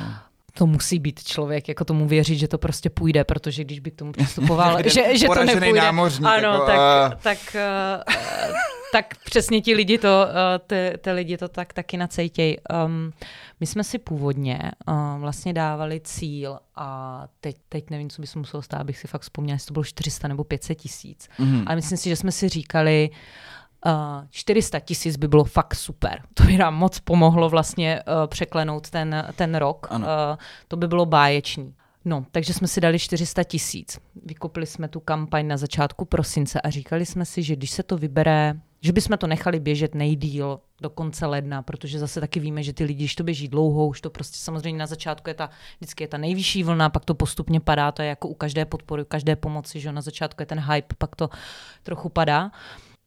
to musí být člověk, jako tomu věřit, že to prostě půjde, protože když by k tomu přistupoval, že, že to nepůjde, námořník, ano, jako, tak, uh... tak, uh, tak přesně ti lidi to, uh, ty, ty lidi to tak taky nacejtějí. Um, my jsme si původně uh, vlastně dávali cíl a teď, teď nevím, co by se muselo stát, abych si fakt vzpomněla, jestli to bylo 400 nebo 500 tisíc. Mm-hmm. Ale myslím si, že jsme si říkali, Uh, 400 tisíc by bylo fakt super. To by nám moc pomohlo vlastně uh, překlenout ten, ten rok. Uh, to by bylo báječný. No, takže jsme si dali 400 tisíc. Vykopili jsme tu kampaň na začátku prosince a říkali jsme si, že když se to vybere, že bychom to nechali běžet nejdíl do konce ledna, protože zase taky víme, že ty lidi, když to běží dlouho, už to prostě samozřejmě na začátku je ta, vždycky je ta nejvyšší vlna, pak to postupně padá, to je jako u každé podpory, u každé pomoci, že na začátku je ten hype, pak to trochu padá.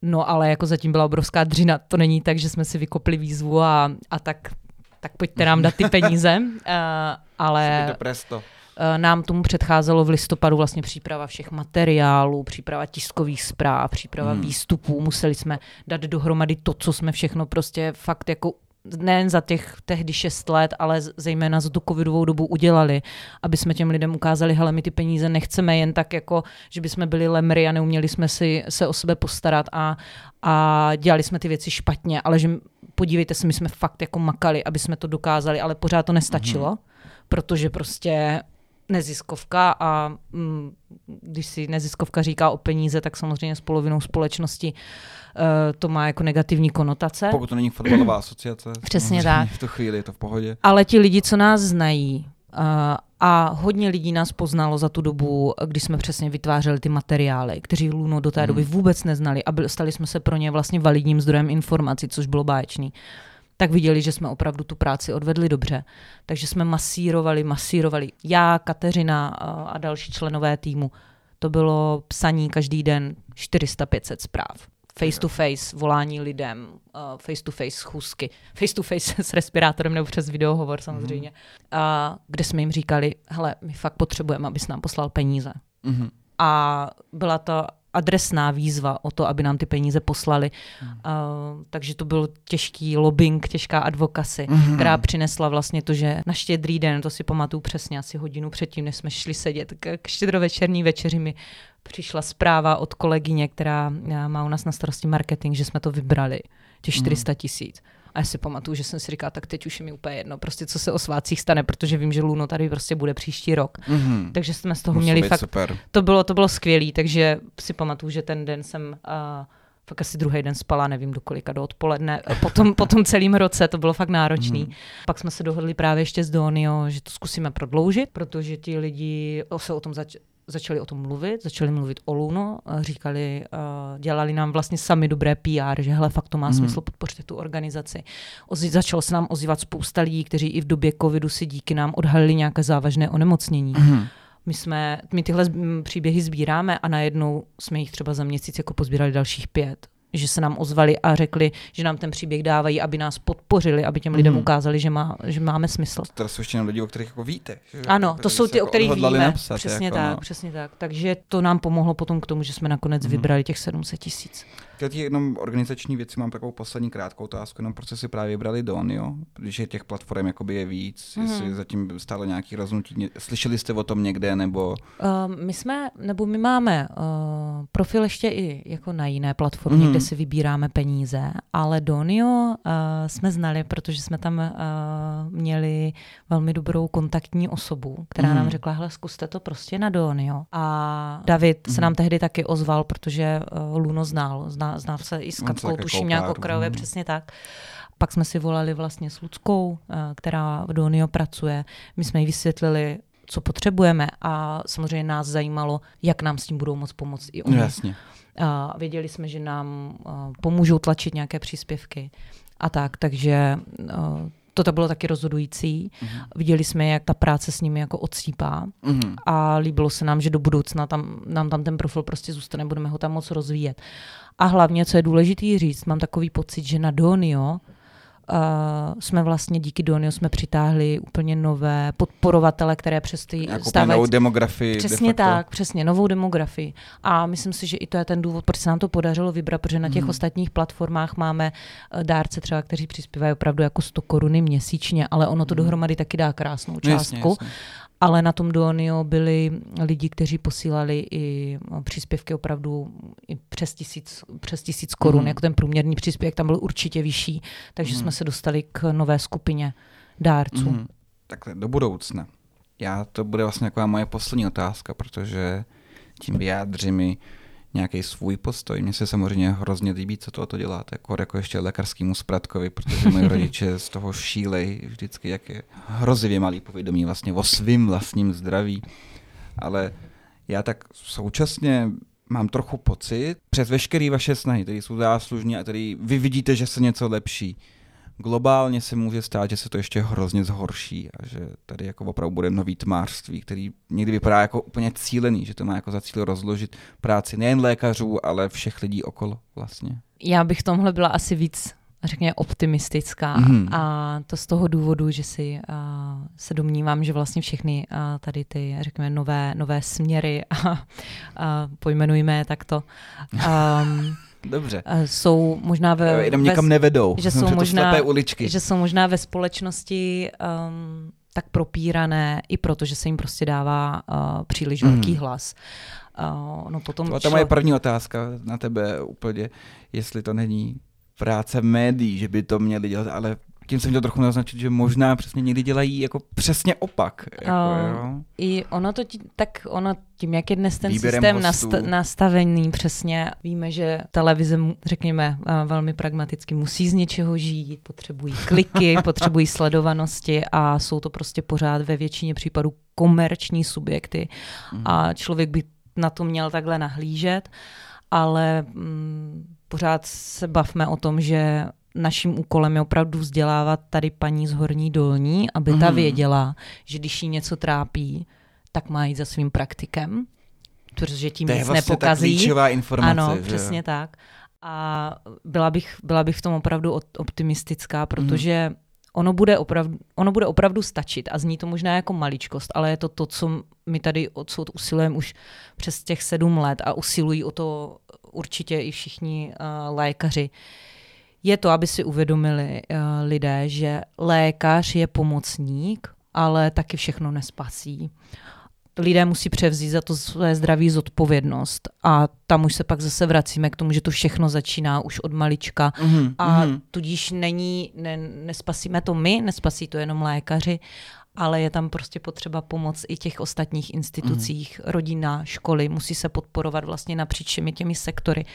No ale jako zatím byla obrovská dřina, to není tak, že jsme si vykopli výzvu a, a tak, tak pojďte nám dát ty peníze, uh, ale... presto. Eh, nám tomu předcházelo v listopadu vlastně příprava všech materiálů, příprava tiskových zpráv, příprava hmm. výstupů. Museli jsme dát dohromady to, co jsme všechno prostě fakt jako nejen za těch tehdy šest let, ale zejména za tu covidovou dobu udělali, aby jsme těm lidem ukázali, hele, my ty peníze nechceme jen tak jako, že bychom byli lemry a neuměli jsme si se o sebe postarat a, a dělali jsme ty věci špatně, ale že podívejte se, my jsme fakt jako makali, aby jsme to dokázali, ale pořád to nestačilo, mm-hmm. protože prostě neziskovka a mm, když si neziskovka říká o peníze, tak samozřejmě s polovinou společnosti uh, to má jako negativní konotace. Pokud to není fotbalová asociace. Přesně tak. V tu chvíli je to v pohodě. Ale ti lidi, co nás znají, uh, a hodně lidí nás poznalo za tu dobu, kdy jsme přesně vytvářeli ty materiály, kteří Luno do té doby hmm. vůbec neznali a byli, stali jsme se pro ně vlastně validním zdrojem informací, což bylo báječný tak viděli, že jsme opravdu tu práci odvedli dobře. Takže jsme masírovali, masírovali. Já, Kateřina a další členové týmu. To bylo psaní každý den 400-500 zpráv. Face to face, volání lidem, face to face schůzky, face to face s respirátorem nebo přes videohovor samozřejmě, mm. a kde jsme jim říkali, hele, my fakt potřebujeme, abys nám poslal peníze. Mm-hmm. A byla to adresná výzva o to, aby nám ty peníze poslali. Hmm. Uh, takže to byl těžký lobbying, těžká advokacy, hmm. která přinesla vlastně to, že na štědrý den, to si pamatuju přesně, asi hodinu předtím, než jsme šli sedět k, k štědrovečerní večeři, mi přišla zpráva od kolegyně, která má u nás na starosti marketing, že jsme to vybrali, těch 400 hmm. tisíc. Hmm. A já si pamatuju, že jsem si říkala, tak teď už je mi úplně jedno, prostě co se o svácích stane, protože vím, že Luno tady prostě bude příští rok. Mm-hmm. Takže jsme z toho Musí měli fakt, super. to bylo, to bylo skvělé, takže si pamatuju, že ten den jsem uh, fakt asi druhý den spala, nevím do kolika, do odpoledne. Potom, po tom celém roce to bylo fakt náročný. Mm. Pak jsme se dohodli právě ještě s Donio, že to zkusíme prodloužit, protože ti lidi se o tom zač- začali o tom mluvit, začali mluvit o Luno, říkali, uh, dělali nám vlastně sami dobré PR, že hele, fakt to má mm. smysl, podpořit tu organizaci. Ozi, začalo se nám ozývat spousta lidí, kteří i v době covidu si díky nám odhalili nějaké závažné onemocnění. Mm. My, jsme, my tyhle příběhy sbíráme a najednou jsme jich třeba za měsíc jako pozbírali dalších pět že se nám ozvali a řekli, že nám ten příběh dávají, aby nás podpořili, aby těm lidem mm. ukázali, že, má, že máme smysl. To jsou ještě lidi, o kterých jako víte. Že? Ano, to jsou ty, jako o kterých víme. Napsat, přesně jako, tak, no. přesně tak. Takže to nám pomohlo potom k tomu, že jsme nakonec mm. vybrali těch 700 tisíc. K jenom organizační věci mám takovou poslední krátkou otázku, jenom proč si právě vybrali Don, jo? Když je těch platform jakoby je víc, mm. jestli zatím stálo nějaký rozhodnutí, slyšeli jste o tom někde, nebo? Uh, my jsme, nebo my máme uh, profil ještě i jako na jiné platformě, mm. kde si vybíráme peníze, ale Donio uh, jsme znali, protože jsme tam uh, měli velmi dobrou kontaktní osobu, která mm. nám řekla, hele, zkuste to prostě na Donio. A David mm. se nám tehdy taky ozval, protože uh, Luno znal, znal zná, se i s Katkou, tuším nějak okrajově, hmm. přesně tak. Pak jsme si volali vlastně s Ludskou, eh, která v Donio pracuje. My jsme jí vysvětlili, co potřebujeme a samozřejmě nás zajímalo, jak nám s tím budou moct pomoct i oni. No, jasně. A věděli jsme, že nám eh, pomůžou tlačit nějaké příspěvky a tak, takže eh, to bylo taky rozhodující. Mm-hmm. Viděli jsme, jak ta práce s nimi jako odsýpá mm-hmm. a líbilo se nám, že do budoucna tam, nám tam ten profil prostě zůstane, budeme ho tam moc rozvíjet. A hlavně, co je důležité říct, mám takový pocit, že na Donio uh, jsme vlastně díky Donio jsme přitáhli úplně nové podporovatele, které přes ty stávající... novou demografii. Přesně tak, přesně, novou demografii. A myslím si, že i to je ten důvod, proč se nám to podařilo vybrat, protože na těch hmm. ostatních platformách máme eh, dárce třeba, kteří přispívají opravdu jako 100 koruny měsíčně, ale ono to hmm. dohromady taky dá krásnou částku. Jasně, jasně ale na tom Duonio byli lidi, kteří posílali i no, příspěvky opravdu i přes tisíc, přes tisíc korun, mm. jako ten průměrný příspěvek tam byl určitě vyšší, takže mm. jsme se dostali k nové skupině dárců. Mm. Takhle do budoucna. Já to bude vlastně taková moje poslední otázka, protože tím vyjádří mi nějaký svůj postoj. Mně se samozřejmě hrozně líbí, co to, děláte, jako, jako ještě lékařskýmu spratkovi, protože moji rodiče z toho šílej vždycky, jak je hrozivě malý povědomí vlastně o svým vlastním zdraví. Ale já tak současně mám trochu pocit, přes veškeré vaše snahy, které jsou záslužní a které vy vidíte, že se něco lepší, globálně se může stát, že se to ještě hrozně zhorší a že tady jako opravdu bude nový tmářství, který někdy vypadá jako úplně cílený, že to má jako za cíl rozložit práci nejen lékařů, ale všech lidí okolo vlastně. Já bych tomhle byla asi víc řekněme, optimistická. Mm. A to z toho důvodu, že si uh, se domnívám, že vlastně všechny uh, tady ty, řekněme, nové, nové směry, a uh, pojmenujme je takto, um, Dobře. Jsou možná ve... Jenom někam ve, nevedou. Že jsou, možná, uličky. že jsou možná ve společnosti um, tak propírané i proto, že se jim prostě dává uh, příliš mm. velký hlas. Uh, no potom to je moje první otázka na tebe úplně, jestli to není práce médií, že by to měli dělat, ale tím jsem chtěl trochu naznačit, že možná přesně někdy dělají jako přesně opak. Jako, uh, jo. I ono to, tí, tak ono tím, jak je dnes ten Výběrem systém nasta- nastavený přesně, víme, že televize, řekněme velmi pragmaticky, musí z něčeho žít, potřebují kliky, potřebují sledovanosti a jsou to prostě pořád ve většině případů komerční subjekty mm. a člověk by na to měl takhle nahlížet, ale mm, pořád se bavme o tom, že naším úkolem je opravdu vzdělávat tady paní z Horní Dolní, aby mm. ta mhm. věděla, že když jí něco trápí, tak má jít za svým praktikem, protože tím to nic vlastně nepokazí. Ta informace. Ano, že? přesně tak. A byla bych, byla bych v tom opravdu optimistická, protože mm. ono, bude opravdu, ono bude opravdu stačit a zní to možná jako maličkost, ale je to to, co my tady odsud usilujeme už přes těch sedm let a usilují o to určitě i všichni uh, lékaři. Je to, aby si uvědomili uh, lidé, že lékař je pomocník, ale taky všechno nespasí. Lidé musí převzít za to své zdraví zodpovědnost a tam už se pak zase vracíme k tomu, že to všechno začíná už od malička mm-hmm, a mm-hmm. tudíž není, ne, nespasíme to my, nespasí to jenom lékaři, ale je tam prostě potřeba pomoc i těch ostatních institucích, mm. rodina, školy, musí se podporovat vlastně napříč všemi těmi sektory.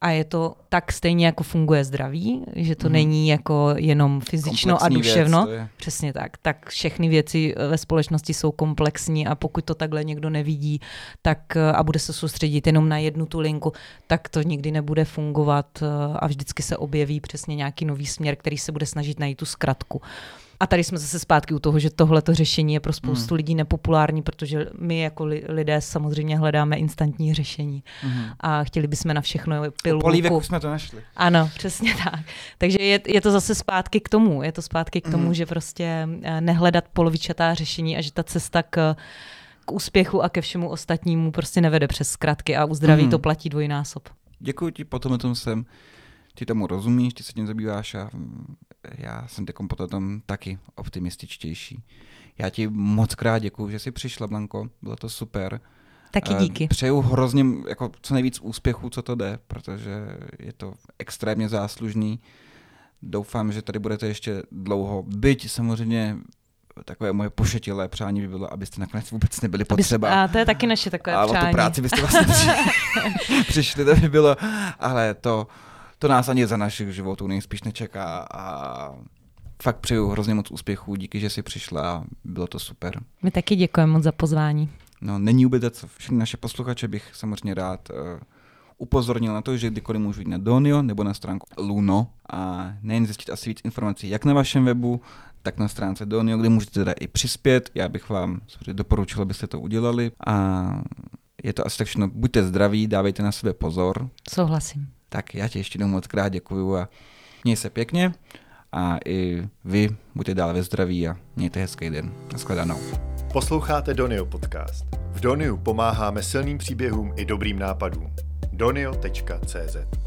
A je to tak stejně jako funguje zdraví, že to mm. není jako jenom fyzično a duševno. Věc, Přesně tak. Tak všechny věci ve společnosti jsou komplexní a pokud to takhle někdo nevidí tak a bude se soustředit jenom na jednu tu linku, tak to nikdy nebude fungovat a vždycky se objeví přesně nějaký nový směr, který se bude snažit najít tu zkratku. A tady jsme zase zpátky u toho, že tohleto řešení je pro spoustu mm. lidí nepopulární, protože my jako li, lidé samozřejmě hledáme instantní řešení. Mm. A chtěli bychom na všechno pilulku. Polívek jsme to našli. Ano, přesně tak. Takže je, je to zase zpátky k tomu. Je to zpátky k tomu, mm. že prostě eh, nehledat polovičatá řešení a že ta cesta k k úspěchu a ke všemu ostatnímu prostě nevede přes zkratky a u zdraví mm. to platí dvojnásob. Děkuji ti, potom o tom jsem ty tomu rozumíš, ty se tím zabýváš a já jsem teď potom taky optimističtější. Já ti moc krát děkuji, že jsi přišla, Blanko, bylo to super. Taky díky. Přeju hrozně jako co nejvíc úspěchů, co to jde, protože je to extrémně záslužný. Doufám, že tady budete ještě dlouho. Byť samozřejmě takové moje pošetilé přání by bylo, abyste nakonec vůbec nebyli potřeba. A to je taky naše takové a přání. A o tu práci byste vlastně přišli, to by bylo, ale to, to nás ani za našich životů nejspíš nečeká a fakt přeju hrozně moc úspěchů, díky, že jsi přišla a bylo to super. My taky děkujeme moc za pozvání. No, není vůbec co. Všechny naše posluchače bych samozřejmě rád uh, upozornil na to, že kdykoliv můžu jít na Donio nebo na stránku Luno a nejen zjistit asi víc informací jak na vašem webu, tak na stránce Donio, kde můžete teda i přispět. Já bych vám doporučil, abyste to udělali a je to asi tak všechno. Buďte zdraví, dávejte na sebe pozor. Souhlasím. Tak já ti ještě jednou moc krát děkuju a měj se pěkně a i vy buďte dále ve zdraví a mějte hezký den. Naschledanou. Posloucháte Donio podcast. V Doniu pomáháme silným příběhům i dobrým nápadům. donio.cz